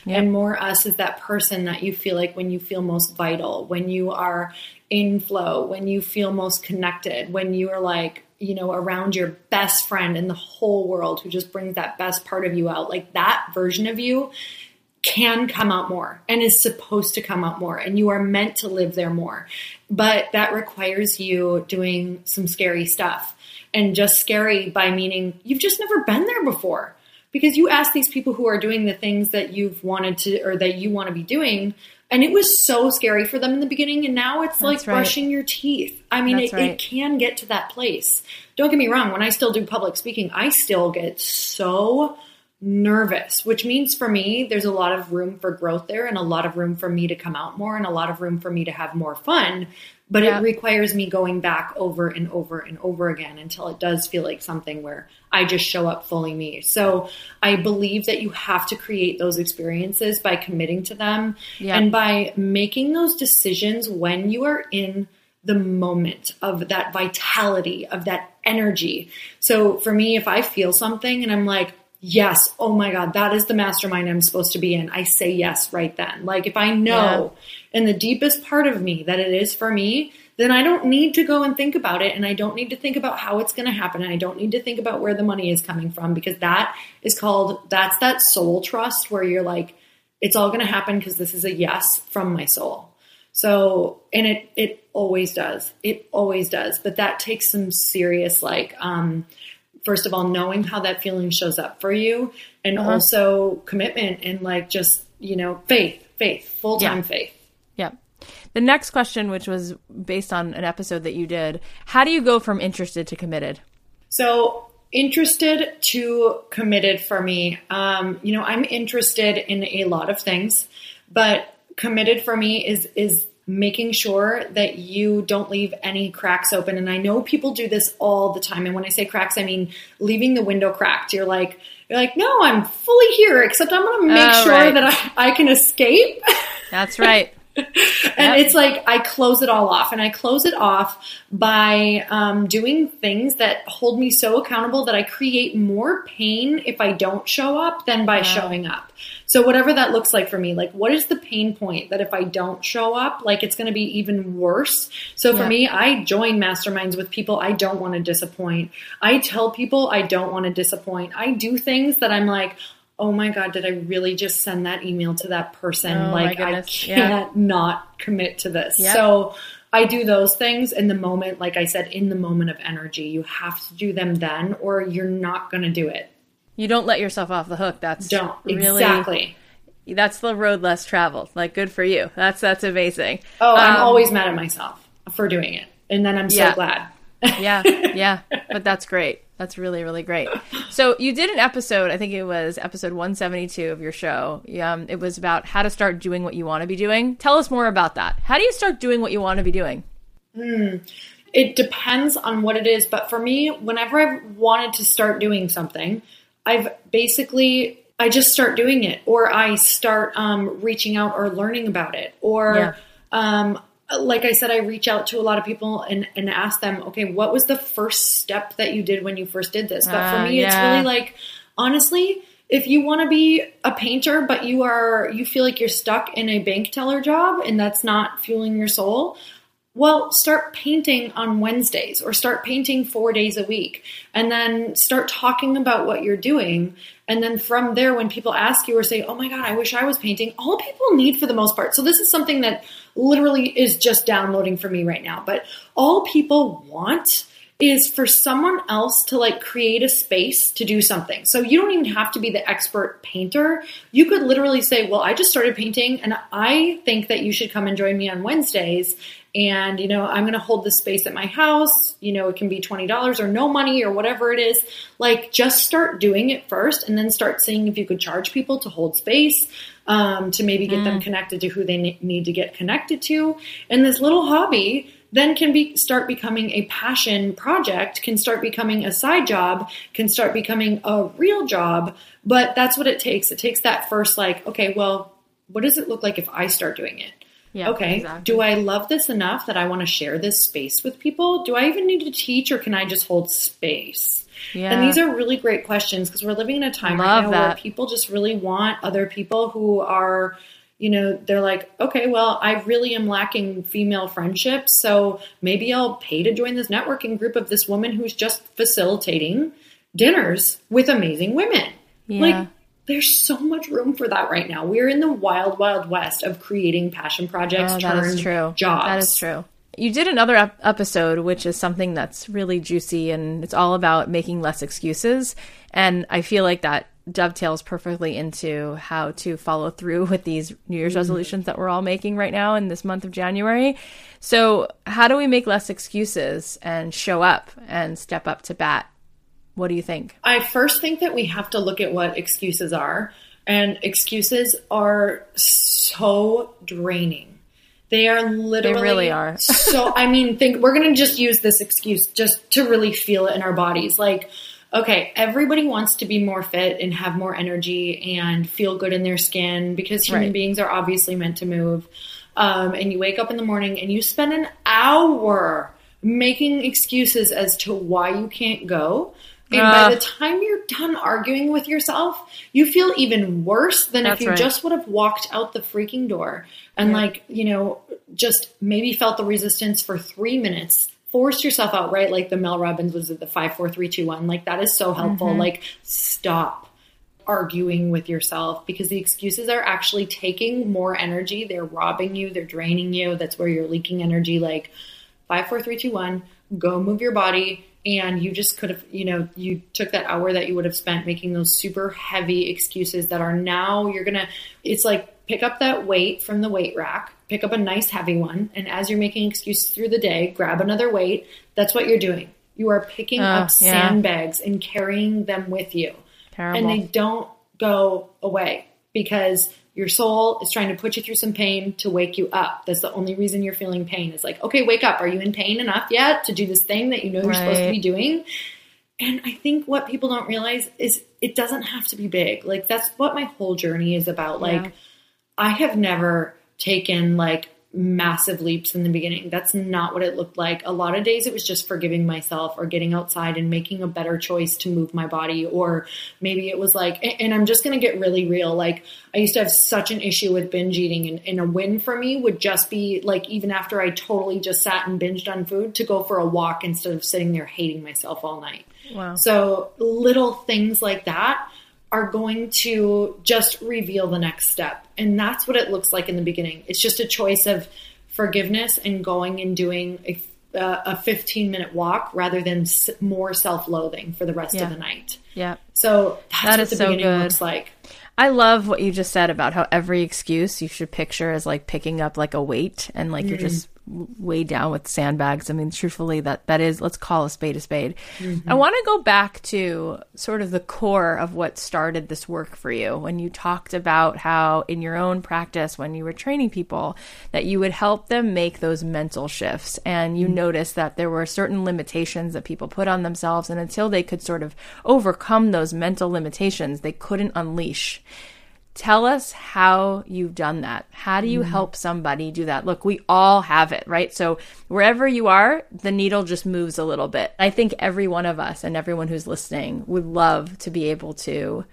Yep. And more us is that person that you feel like when you feel most vital, when you are in flow, when you feel most connected, when you are like, you know, around your best friend in the whole world who just brings that best part of you out, like that version of you can come out more and is supposed to come out more and you are meant to live there more. But that requires you doing some scary stuff. And just scary by meaning you've just never been there before. Because you ask these people who are doing the things that you've wanted to or that you want to be doing, and it was so scary for them in the beginning. And now it's That's like right. brushing your teeth. I mean, it, right. it can get to that place. Don't get me wrong. When I still do public speaking, I still get so nervous, which means for me, there's a lot of room for growth there and a lot of room for me to come out more and a lot of room for me to have more fun but yeah. it requires me going back over and over and over again until it does feel like something where I just show up fully me. So I believe that you have to create those experiences by committing to them yeah. and by making those decisions when you are in the moment of that vitality, of that energy. So for me, if I feel something and I'm like, yes, oh my God, that is the mastermind I'm supposed to be in. I say yes right then. Like if I know yeah. in the deepest part of me that it is for me, then I don't need to go and think about it. And I don't need to think about how it's going to happen. And I don't need to think about where the money is coming from because that is called, that's that soul trust where you're like, it's all going to happen because this is a yes from my soul. So, and it, it always does. It always does. But that takes some serious, like, um, first of all knowing how that feeling shows up for you and uh-huh. also commitment and like just you know faith faith full-time yeah. faith yeah the next question which was based on an episode that you did how do you go from interested to committed so interested to committed for me um, you know i'm interested in a lot of things but committed for me is is making sure that you don't leave any cracks open. And I know people do this all the time. And when I say cracks, I mean leaving the window cracked. You're like, you're like, no, I'm fully here, except I'm going to make oh, sure right. that I, I can escape. That's right. *laughs* and yep. it's like I close it all off, and I close it off by um, doing things that hold me so accountable that I create more pain if I don't show up than by wow. showing up. So whatever that looks like for me, like what is the pain point that if I don't show up, like it's going to be even worse. So for me, I join masterminds with people I don't want to disappoint. I tell people I don't want to disappoint. I do things that I'm like, oh my god did i really just send that email to that person oh like i can't yeah. not commit to this yep. so i do those things in the moment like i said in the moment of energy you have to do them then or you're not going to do it you don't let yourself off the hook that's don't really, exactly that's the road less traveled like good for you that's that's amazing oh i'm um, always mad at myself for doing it and then i'm so yeah. glad yeah *laughs* yeah but that's great that's really, really great. So you did an episode, I think it was episode 172 of your show. Um, it was about how to start doing what you want to be doing. Tell us more about that. How do you start doing what you want to be doing? Mm, it depends on what it is. But for me, whenever I've wanted to start doing something, I've basically, I just start doing it or I start um, reaching out or learning about it or yeah. um, like I said, I reach out to a lot of people and, and ask them, okay, what was the first step that you did when you first did this? But for me, yeah. it's really like, honestly, if you want to be a painter, but you are, you feel like you're stuck in a bank teller job and that's not fueling your soul, well, start painting on Wednesdays or start painting four days a week and then start talking about what you're doing. And then from there, when people ask you or say, Oh my God, I wish I was painting, all people need for the most part. So this is something that literally is just downloading for me right now. But all people want is for someone else to like create a space to do something. So you don't even have to be the expert painter. You could literally say, Well, I just started painting and I think that you should come and join me on Wednesdays and you know i'm going to hold this space at my house you know it can be $20 or no money or whatever it is like just start doing it first and then start seeing if you could charge people to hold space um, to maybe get mm. them connected to who they need to get connected to and this little hobby then can be start becoming a passion project can start becoming a side job can start becoming a real job but that's what it takes it takes that first like okay well what does it look like if i start doing it yeah, okay. Exactly. Do I love this enough that I want to share this space with people? Do I even need to teach or can I just hold space? Yeah. And these are really great questions because we're living in a time love right now that. where people just really want other people who are, you know, they're like, okay, well, I really am lacking female friendships. So maybe I'll pay to join this networking group of this woman who's just facilitating dinners with amazing women. Yeah. Like, there's so much room for that right now. We're in the wild, wild west of creating passion projects. Oh, that is true. Jobs. That is true. You did another ep- episode, which is something that's really juicy, and it's all about making less excuses. And I feel like that dovetails perfectly into how to follow through with these New Year's mm-hmm. resolutions that we're all making right now in this month of January. So, how do we make less excuses and show up and step up to bat what do you think? I first think that we have to look at what excuses are. And excuses are so draining. They are literally They really are. *laughs* so I mean, think we're going to just use this excuse just to really feel it in our bodies. Like okay, everybody wants to be more fit and have more energy and feel good in their skin because human right. beings are obviously meant to move. Um, and you wake up in the morning and you spend an hour making excuses as to why you can't go and uh, by the time you're done arguing with yourself, you feel even worse than if you right. just would have walked out the freaking door and, yeah. like, you know, just maybe felt the resistance for three minutes, forced yourself out, right? Like the Mel Robbins was at the five, four, three, two, one. Like, that is so helpful. Mm-hmm. Like, stop arguing with yourself because the excuses are actually taking more energy. They're robbing you, they're draining you. That's where you're leaking energy. Like, five, four, three, two, one, go move your body and you just could have you know you took that hour that you would have spent making those super heavy excuses that are now you're gonna it's like pick up that weight from the weight rack pick up a nice heavy one and as you're making excuses through the day grab another weight that's what you're doing you are picking uh, up yeah. sandbags and carrying them with you Terrible. and they don't go away because your soul is trying to put you through some pain to wake you up. That's the only reason you're feeling pain. It's like, okay, wake up. Are you in pain enough yet to do this thing that you know you're right. supposed to be doing? And I think what people don't realize is it doesn't have to be big. Like that's what my whole journey is about. Like yeah. I have never taken like massive leaps in the beginning. That's not what it looked like. A lot of days it was just forgiving myself or getting outside and making a better choice to move my body. Or maybe it was like, and I'm just going to get really real. Like, I used to have such an issue with binge eating, and, and, a win for me would just be like, even after I totally just sat and binged on food, to go for a walk instead of sitting there hating myself all night. Wow. So, little things like that are going to just reveal the next step. And that's what it looks like in the beginning. It's just a choice of forgiveness and going and doing a, uh, a 15 minute walk rather than more self loathing for the rest yeah. of the night. Yeah. So that's that what the so beginning good. looks like. I love what you just said about how every excuse you should picture as like picking up like a weight and like mm-hmm. you're just weighed down with sandbags. I mean, truthfully, that that is let's call a spade a spade. Mm-hmm. I want to go back to sort of the core of what started this work for you when you talked about how in your own practice when you were training people that you would help them make those mental shifts and you mm-hmm. noticed that there were certain limitations that people put on themselves and until they could sort of overcome those mental limitations, they couldn't unleash Tell us how you've done that. How do you mm help somebody do that? Look, we all have it, right? So wherever you are, the needle just moves a little bit. I think every one of us and everyone who's listening would love to be able to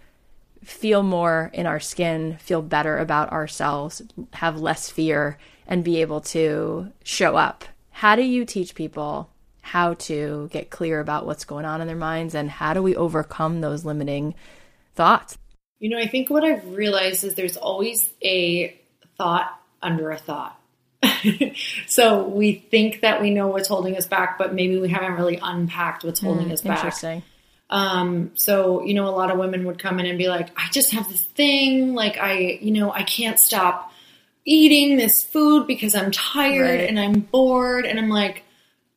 feel more in our skin, feel better about ourselves, have less fear, and be able to show up. How do you teach people how to get clear about what's going on in their minds and how do we overcome those limiting thoughts? You know, I think what I've realized is there's always a thought under a thought. *laughs* so we think that we know what's holding us back, but maybe we haven't really unpacked what's holding mm, us back. Interesting. Um, so, you know, a lot of women would come in and be like, I just have this thing, like I, you know, I can't stop eating this food because I'm tired right. and I'm bored. And I'm like,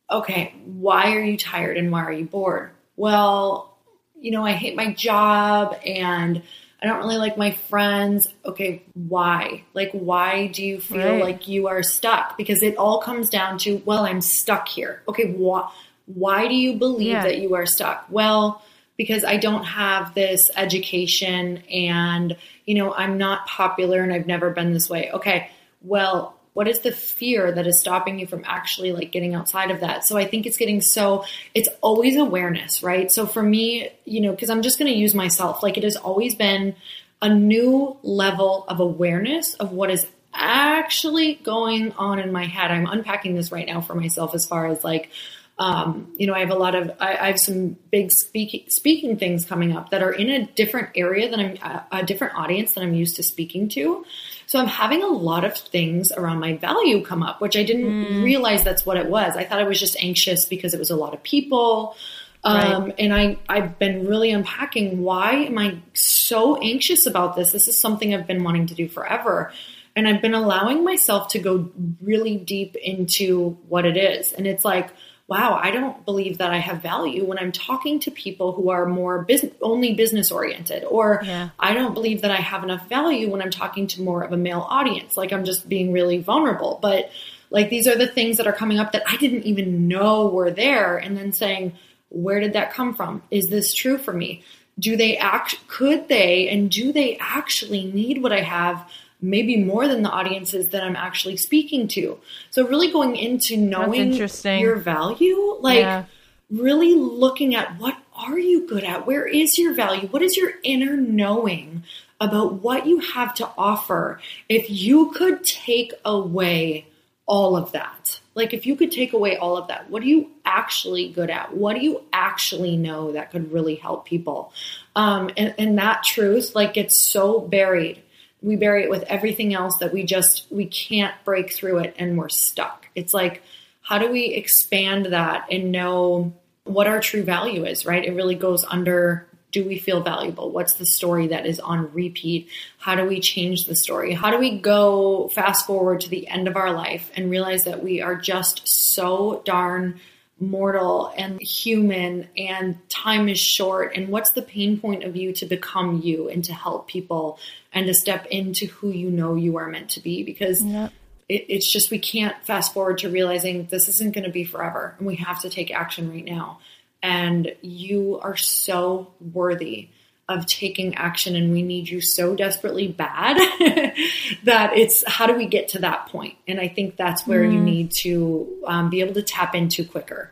okay, why are you tired and why are you bored? Well, you know, I hate my job and I don't really like my friends. Okay, why? Like, why do you feel right. like you are stuck? Because it all comes down to, well, I'm stuck here. Okay, why? Why do you believe yeah. that you are stuck? Well, because I don't have this education and, you know, I'm not popular and I've never been this way. Okay, well, what is the fear that is stopping you from actually like getting outside of that? So i think it's getting so it's always awareness right? So for me you know because i'm just going to use myself like it has always been a new level of awareness of what is actually going on in my head. I'm unpacking this right now for myself as far as like um, you know, I have a lot of, I, I have some big speaking speaking things coming up that are in a different area than I'm, a, a different audience than I'm used to speaking to. So I'm having a lot of things around my value come up, which I didn't mm. realize that's what it was. I thought I was just anxious because it was a lot of people. Um, right. and I, I've been really unpacking why am I so anxious about this? This is something I've been wanting to do forever. And I've been allowing myself to go really deep into what it is. And it's like, wow, I don't believe that I have value when I'm talking to people who are more business, only business oriented, or yeah. I don't believe that I have enough value when I'm talking to more of a male audience. Like I'm just being really vulnerable. But like these are the things that are coming up that I didn't even know were there. And then saying, where did that come from? Is this true for me? Do they act, could they, and do they actually need what I have? Maybe more than the audiences that I'm actually speaking to. So really going into knowing your value, like yeah. really looking at what are you good at? Where is your value? What is your inner knowing about what you have to offer? If you could take away all of that, like if you could take away all of that, what are you actually good at? What do you actually know that could really help people? Um, and, and that truth like gets so buried we bury it with everything else that we just we can't break through it and we're stuck. It's like how do we expand that and know what our true value is right? It really goes under do we feel valuable? What's the story that is on repeat? How do we change the story? How do we go fast forward to the end of our life and realize that we are just so darn mortal and human and time is short. And what's the pain point of you to become you and to help people and to step into who you know you are meant to be? Because yep. it, it's just we can't fast forward to realizing this isn't going to be forever and we have to take action right now. And you are so worthy of taking action and we need you so desperately bad *laughs* that it's how do we get to that point? and i think that's where mm. you need to um, be able to tap into quicker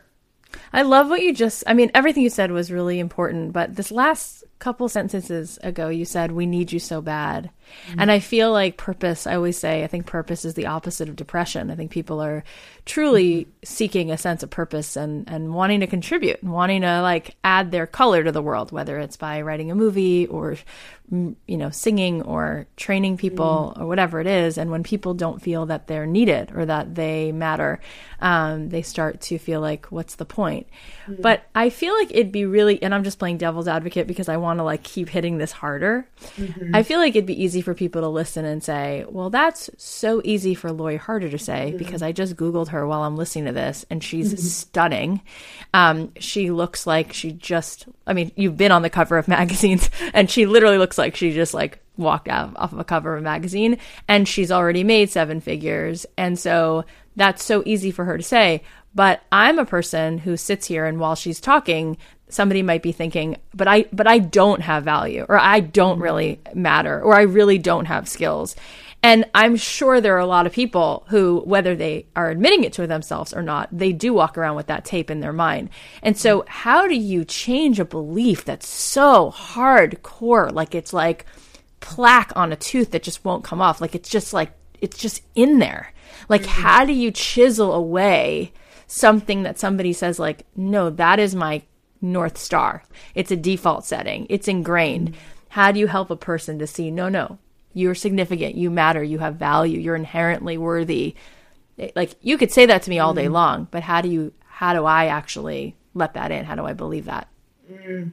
i love what you just i mean everything you said was really important but this last couple sentences ago you said we need you so bad mm-hmm. and i feel like purpose i always say i think purpose is the opposite of depression i think people are truly mm-hmm. seeking a sense of purpose and and wanting to contribute and wanting to like add their color to the world whether it's by writing a movie or you know singing or training people mm. or whatever it is and when people don't feel that they're needed or that they matter um, they start to feel like what's the point mm. but i feel like it'd be really and i'm just playing devil's advocate because i want to like keep hitting this harder mm-hmm. i feel like it'd be easy for people to listen and say well that's so easy for lori harder to say mm-hmm. because i just googled her while i'm listening to this and she's mm-hmm. stunning um, she looks like she just i mean you've been on the cover of magazines *laughs* and she literally looks like she just like walked out off of a cover of a magazine and she's already made seven figures. And so that's so easy for her to say. But I'm a person who sits here and while she's talking, somebody might be thinking, but I but I don't have value or I don't really matter or I really don't have skills. And I'm sure there are a lot of people who, whether they are admitting it to themselves or not, they do walk around with that tape in their mind. And so, how do you change a belief that's so hardcore? Like it's like plaque on a tooth that just won't come off. Like it's just like, it's just in there. Like, mm-hmm. how do you chisel away something that somebody says, like, no, that is my North Star? It's a default setting, it's ingrained. Mm-hmm. How do you help a person to see, no, no, you're significant, you matter, you have value, you're inherently worthy. Like you could say that to me all day mm. long, but how do you how do I actually let that in? How do I believe that? Mm.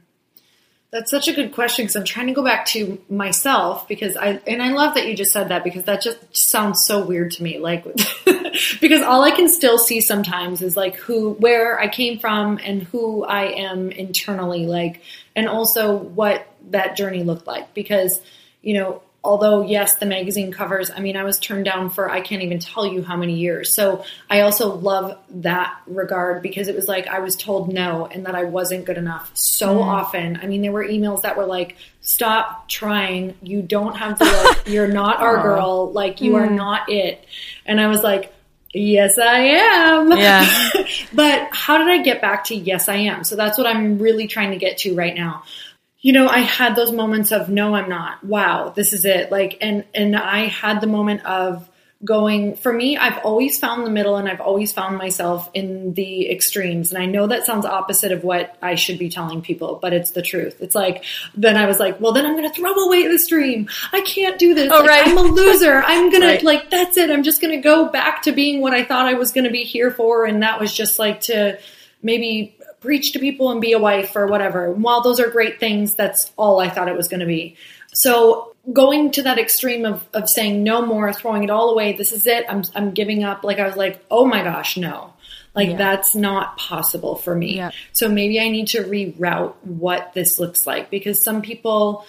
That's such a good question because I'm trying to go back to myself because I and I love that you just said that because that just sounds so weird to me. Like *laughs* because all I can still see sometimes is like who where I came from and who I am internally like and also what that journey looked like because you know although yes, the magazine covers, I mean, I was turned down for I can't even tell you how many years. So I also love that regard because it was like I was told no and that I wasn't good enough so mm. often. I mean, there were emails that were like, stop trying. You don't have to, like, *laughs* you're not our girl. Like, you mm. are not it. And I was like, Yes, I am. Yeah. *laughs* but how did I get back to yes, I am? So that's what I'm really trying to get to right now you know, I had those moments of no, I'm not. Wow, this is it. Like, and and I had the moment of going. For me, I've always found the middle, and I've always found myself in the extremes. And I know that sounds opposite of what I should be telling people, but it's the truth. It's like then I was like, well, then I'm going to throw away the stream. I can't do this. Oh, like, right. I'm a loser. *laughs* I'm gonna right. like that's it. I'm just gonna go back to being what I thought I was going to be here for, and that was just like to maybe preach to people and be a wife or whatever. And while those are great things, that's all I thought it was going to be. So going to that extreme of, of saying no more, throwing it all away, this is it, I'm, I'm giving up. Like I was like, oh my gosh, no. Like yeah. that's not possible for me. Yeah. So maybe I need to reroute what this looks like because some people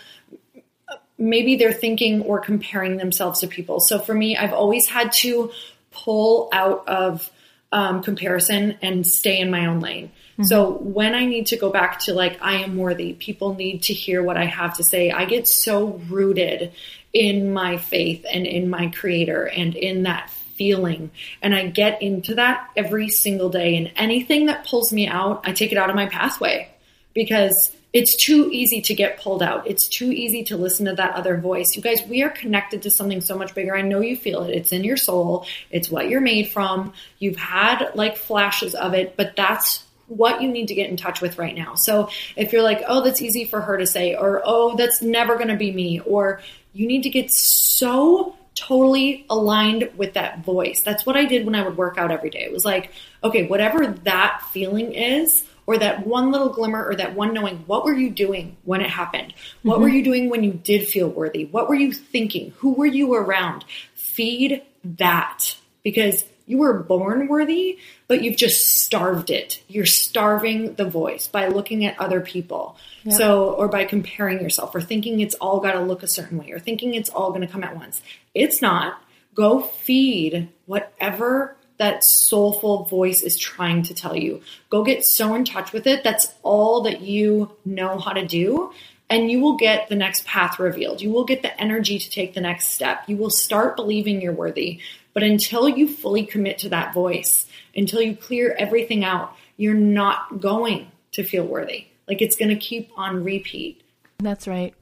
maybe they're thinking or comparing themselves to people. So for me, I've always had to pull out of um, comparison and stay in my own lane. Mm-hmm. So when I need to go back to like, I am worthy, people need to hear what I have to say, I get so rooted in my faith and in my creator and in that feeling. And I get into that every single day. And anything that pulls me out, I take it out of my pathway because it's too easy to get pulled out. It's too easy to listen to that other voice. You guys, we are connected to something so much bigger. I know you feel it. It's in your soul. It's what you're made from. You've had like flashes of it, but that's what you need to get in touch with right now. So if you're like, oh, that's easy for her to say, or oh, that's never going to be me, or you need to get so totally aligned with that voice. That's what I did when I would work out every day. It was like, okay, whatever that feeling is, or that one little glimmer, or that one knowing, what were you doing when it happened? What mm-hmm. were you doing when you did feel worthy? What were you thinking? Who were you around? Feed that because you were born worthy, but you've just starved it. You're starving the voice by looking at other people. Yep. So, or by comparing yourself or thinking it's all got to look a certain way or thinking it's all going to come at once. It's not. Go feed whatever that soulful voice is trying to tell you. Go get so in touch with it. That's all that you know how to do. And you will get the next path revealed. You will get the energy to take the next step. You will start believing you're worthy. But until you fully commit to that voice, until you clear everything out, you're not going to feel worthy. Like it's going to keep on repeat. That's right.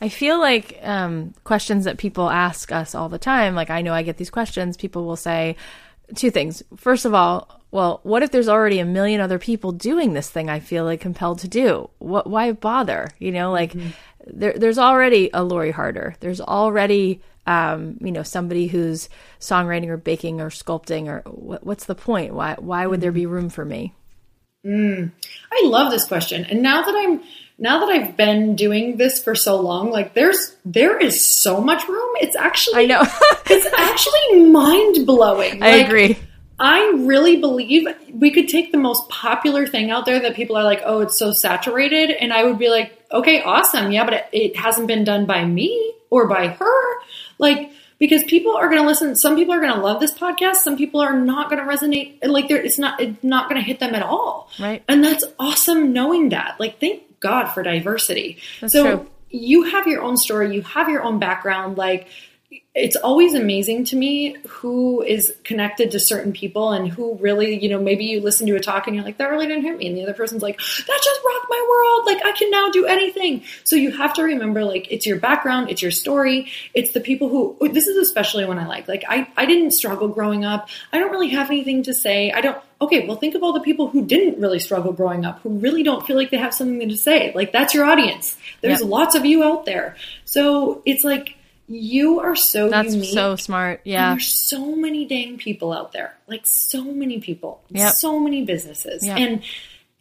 I feel like um, questions that people ask us all the time, like I know I get these questions, people will say two things. First of all, well, what if there's already a million other people doing this thing I feel like compelled to do? What, why bother? You know, like mm-hmm. there, there's already a Lori Harder. There's already um, you know, somebody who's songwriting or baking or sculpting or what, what's the point? Why, why would there be room for me? Mm, I love this question. And now that I'm, now that I've been doing this for so long, like there's, there is so much room. It's actually, I know, *laughs* it's *laughs* actually mind blowing. I agree. I really believe we could take the most popular thing out there that people are like, oh, it's so saturated. And I would be like, okay, awesome. Yeah, but it, it hasn't been done by me or by her. Like, because people are going to listen. Some people are going to love this podcast. Some people are not going to resonate. Like it's not, it's not going to hit them at all. Right. And that's awesome knowing that. Like, thank God for diversity. That's so true. you have your own story. You have your own background. Like, it's always amazing to me who is connected to certain people and who really, you know, maybe you listen to a talk and you're like, that really didn't hit me. And the other person's like, that just rocked my world. Like, I can now do anything. So you have to remember, like, it's your background, it's your story, it's the people who, oh, this is especially when I like, like, I, I didn't struggle growing up. I don't really have anything to say. I don't, okay, well, think of all the people who didn't really struggle growing up, who really don't feel like they have something to say. Like, that's your audience. There's Yep. lots of you out there. So it's like, you are so That's unique. so smart. And Yeah. there's so many dang people out there. Like so many people. Yep. So many businesses. Yep. And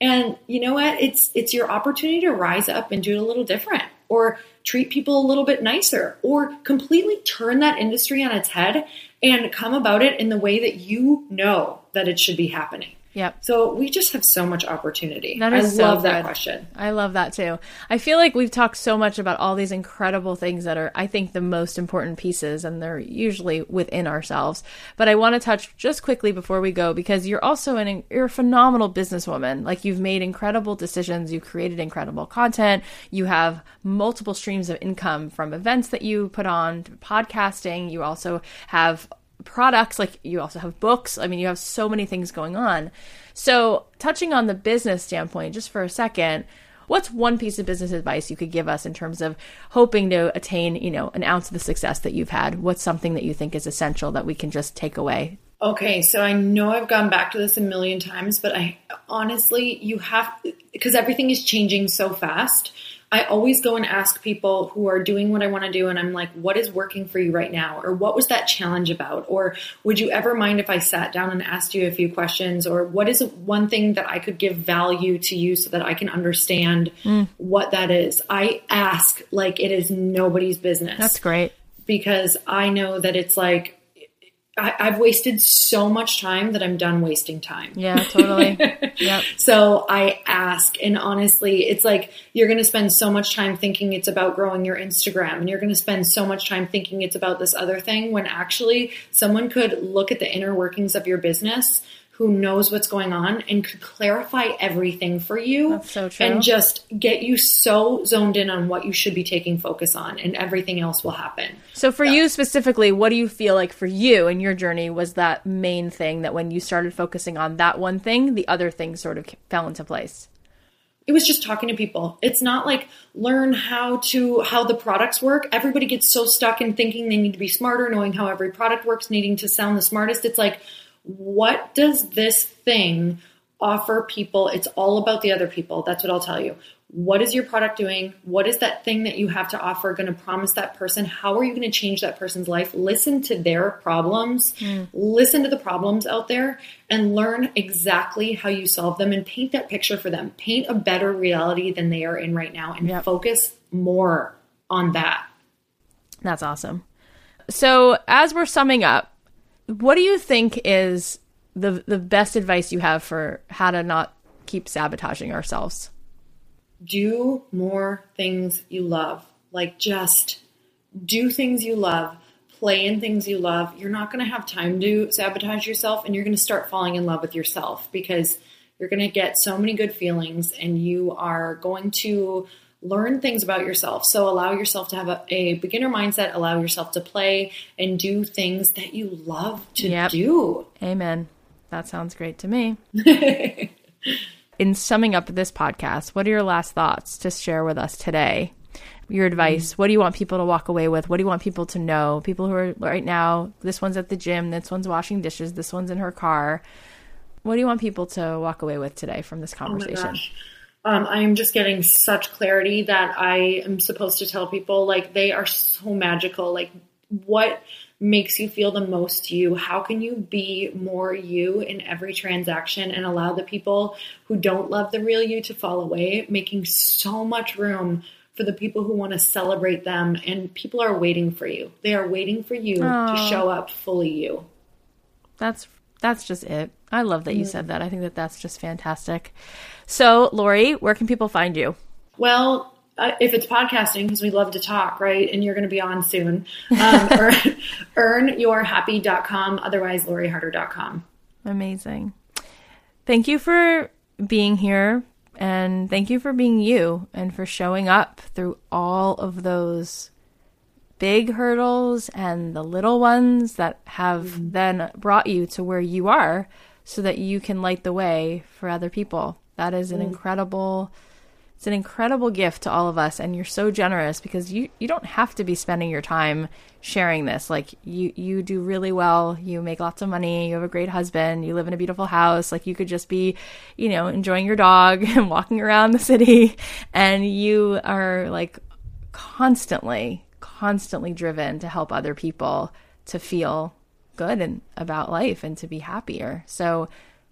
and you know what? It's it's your opportunity to rise up and do it a little different or treat people a little bit nicer or completely turn that industry on its head and come about it in the way that you know that it should be happening. Yep. So we just have so much opportunity. That is I so love that question. I love that too. I feel like we've talked so much about all these incredible things that are, I think, the most important pieces, and they're usually within ourselves. But I want to touch just quickly before we go because you're also an you're a phenomenal businesswoman. Like you've made incredible decisions, you've created incredible content, you have multiple streams of income from events that you put on, podcasting. You also have products like you also have books. I mean you have so many things going on. So touching on the business standpoint just for a second what's one piece of business advice you could give us in terms of hoping to attain you know an ounce of the success that you've had? What's something that you think is essential that we can just take away? Okay, so I know I've gone back to this a million times, but I honestly, you have, because everything is changing so fast. I always go and ask people who are doing what I want to do, and I'm like, what is working for you right now? Or what was that challenge about? Or would you ever mind if I sat down and asked you a few questions? Or what is one thing that I could give value to you so that I can understand hmm. what that is? I ask like it is nobody's business that's great because I know that it's like I, I've wasted so much time that I'm done wasting time. yeah totally *laughs* yep So I ask, and honestly, it's like you're going to spend so much time thinking it's about growing your Instagram, and you're going to spend so much time thinking it's about this other thing when actually someone could look at the inner workings of your business who knows what's going on and could clarify everything for you That's so true. and just get you so zoned in on what you should be taking focus on and everything else will happen. so for you specifically what do you feel like for you and your journey was that main thing that when you started focusing on that one thing the other things sort of fell into place it was just talking to people. It's not like learn how to how the products work. Everybody gets so stuck in thinking they need to be smarter, knowing how every product works, needing to sound the smartest. It's like what does this thing offer people? It's all about the other people. That's what I'll tell you. What is your product doing? What is that thing that you have to offer going to promise that person? How are you going to change that person's life? Listen to their problems, hmm. listen to the problems out there, and learn exactly how you solve them and paint that picture for them. Paint a better reality than they are in right now and Yep. focus more on that. That's awesome. So, as we're summing up, what do you think is the the best advice you have for how to not keep sabotaging ourselves? do more things you love. Like just do things you love, play in things you love. You're not going to have time to sabotage yourself and you're going to start falling in love with yourself because you're going to get so many good feelings and you are going to learn things about yourself. So allow yourself to have a, a beginner mindset, allow yourself to play and do things that you love to Yep. do. Amen. That sounds great to me. *laughs* In summing up this podcast, what are your last thoughts to share with us today? Your advice. Mm. What do you want people to walk away with? What do you want people to know? People who are right now, this one's at the gym, this one's washing dishes, this one's in her car. What do you want people to walk away with today from this Oh conversation? gosh. Um, I am just getting such clarity that I am supposed to tell people like they are so magical. Like, what makes you feel the most you? How can you be more you in every transaction and allow the people who don't love the real you to fall away, making so much room for the people who want to celebrate them? And people are waiting for you. They are waiting for you to show up fully you. That's that's just it. I love that you said that. I think that that's just fantastic. So, Lori, where can people find you? Well, uh, if it's podcasting, because we love to talk, right? And you're going to be on soon. Um, *laughs* earn, earnyourhappy.com, otherwise loriharder.com. Amazing. Thank you for being here and thank you for being you and for showing up through all of those big hurdles and the little ones that have mm-hmm. then brought you to where you are so that you can light the way for other people. That is an mm. incredible it's an incredible gift to all of us and you're so generous because you you don't have to be spending your time sharing this like you you do really well you make lots of money you have a great husband you live in a beautiful house like you could just be you know enjoying your dog *laughs* and walking around the city and you are like constantly constantly driven to help other people to feel good and about life and to be happier so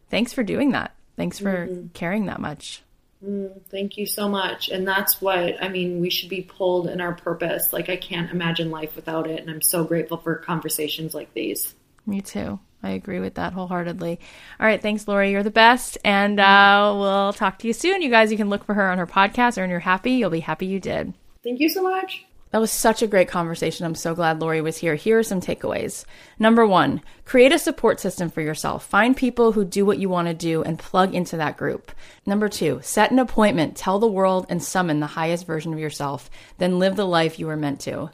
thanks for doing that thanks for mm-hmm. caring that much Mm, thank you so much. And that's what I mean. We should be pulled in our purpose. Like I can't imagine life without it. And I'm so grateful for conversations like these. Me too. I agree with that wholeheartedly. All right, thanks, Lori. You're the best, and uh, we'll talk to you soon. You guys, you can look for her on her podcast. Earn Your Happy. You'll be happy you did. Thank you so much. That was such a great conversation. I'm so glad Lori was here. Here are some takeaways. Number one, create a support system for yourself. Find people who do what you want to do and plug into that group. Number two, set an appointment, tell the world, and summon the highest version of yourself. Then live the life you were meant to.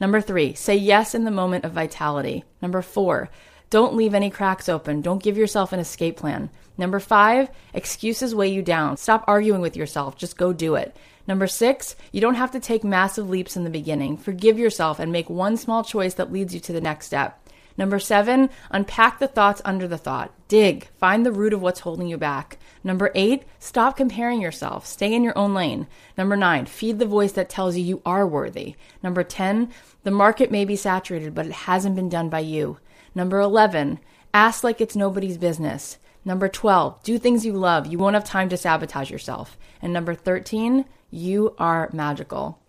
Number three, say yes in the moment of vitality. Number four, don't leave any cracks open. Don't give yourself an escape plan. Number five, excuses weigh you down. Stop arguing with yourself. Just go do it. Number six, you don't have to take massive leaps in the beginning. Forgive yourself and make one small choice that leads you to the next step. Number seven, unpack the thoughts under the thought. Dig, find the root of what's holding you back. Number eight, stop comparing yourself. Stay in your own lane. Number nine, feed the voice that tells you you are worthy. Number 10, the market may be saturated, but it hasn't been done by you. Number 11, ask like it's nobody's business. Number 12, do things you love. You won't have time to sabotage yourself. And number 13, you are magical.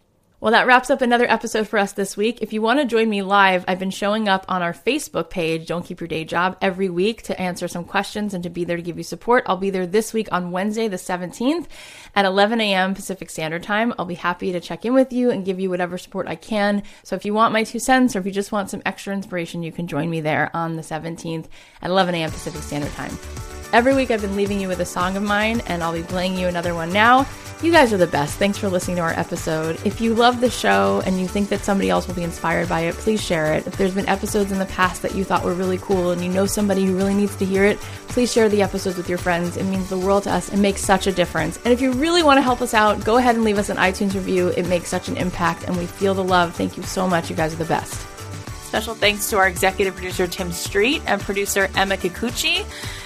Well, that wraps up another episode for us this week. If you want to join me live, I've been showing up on our Facebook page, Don't Keep Your Day Job, every week to answer some questions and to be there to give you support. I'll be there this week on Wednesday, the 17th at 11 a.m. Pacific Standard Time. I'll be happy to check in with you and give you whatever support I can. So if you want my two cents or if you just want some extra inspiration, you can join me there on the 17th at 11 a.m. Pacific Standard Time. Every week I've been leaving you with a song of mine, and I'll be playing you another one now. You guys are the best. Thanks for listening to our episode. If you love the show and you think that somebody else will be inspired by it, please share it. If there's been episodes in the past that you thought were really cool and you know somebody who really needs to hear it, please share the episodes with your friends. It means the world to us and makes such a difference. And if you really want to help us out, go ahead and leave us an iTunes review. It makes such an impact and we feel the love. Thank you so much. You guys are the best. Special thanks to our executive producer, Tim Street, and producer, Emma Kikuchi.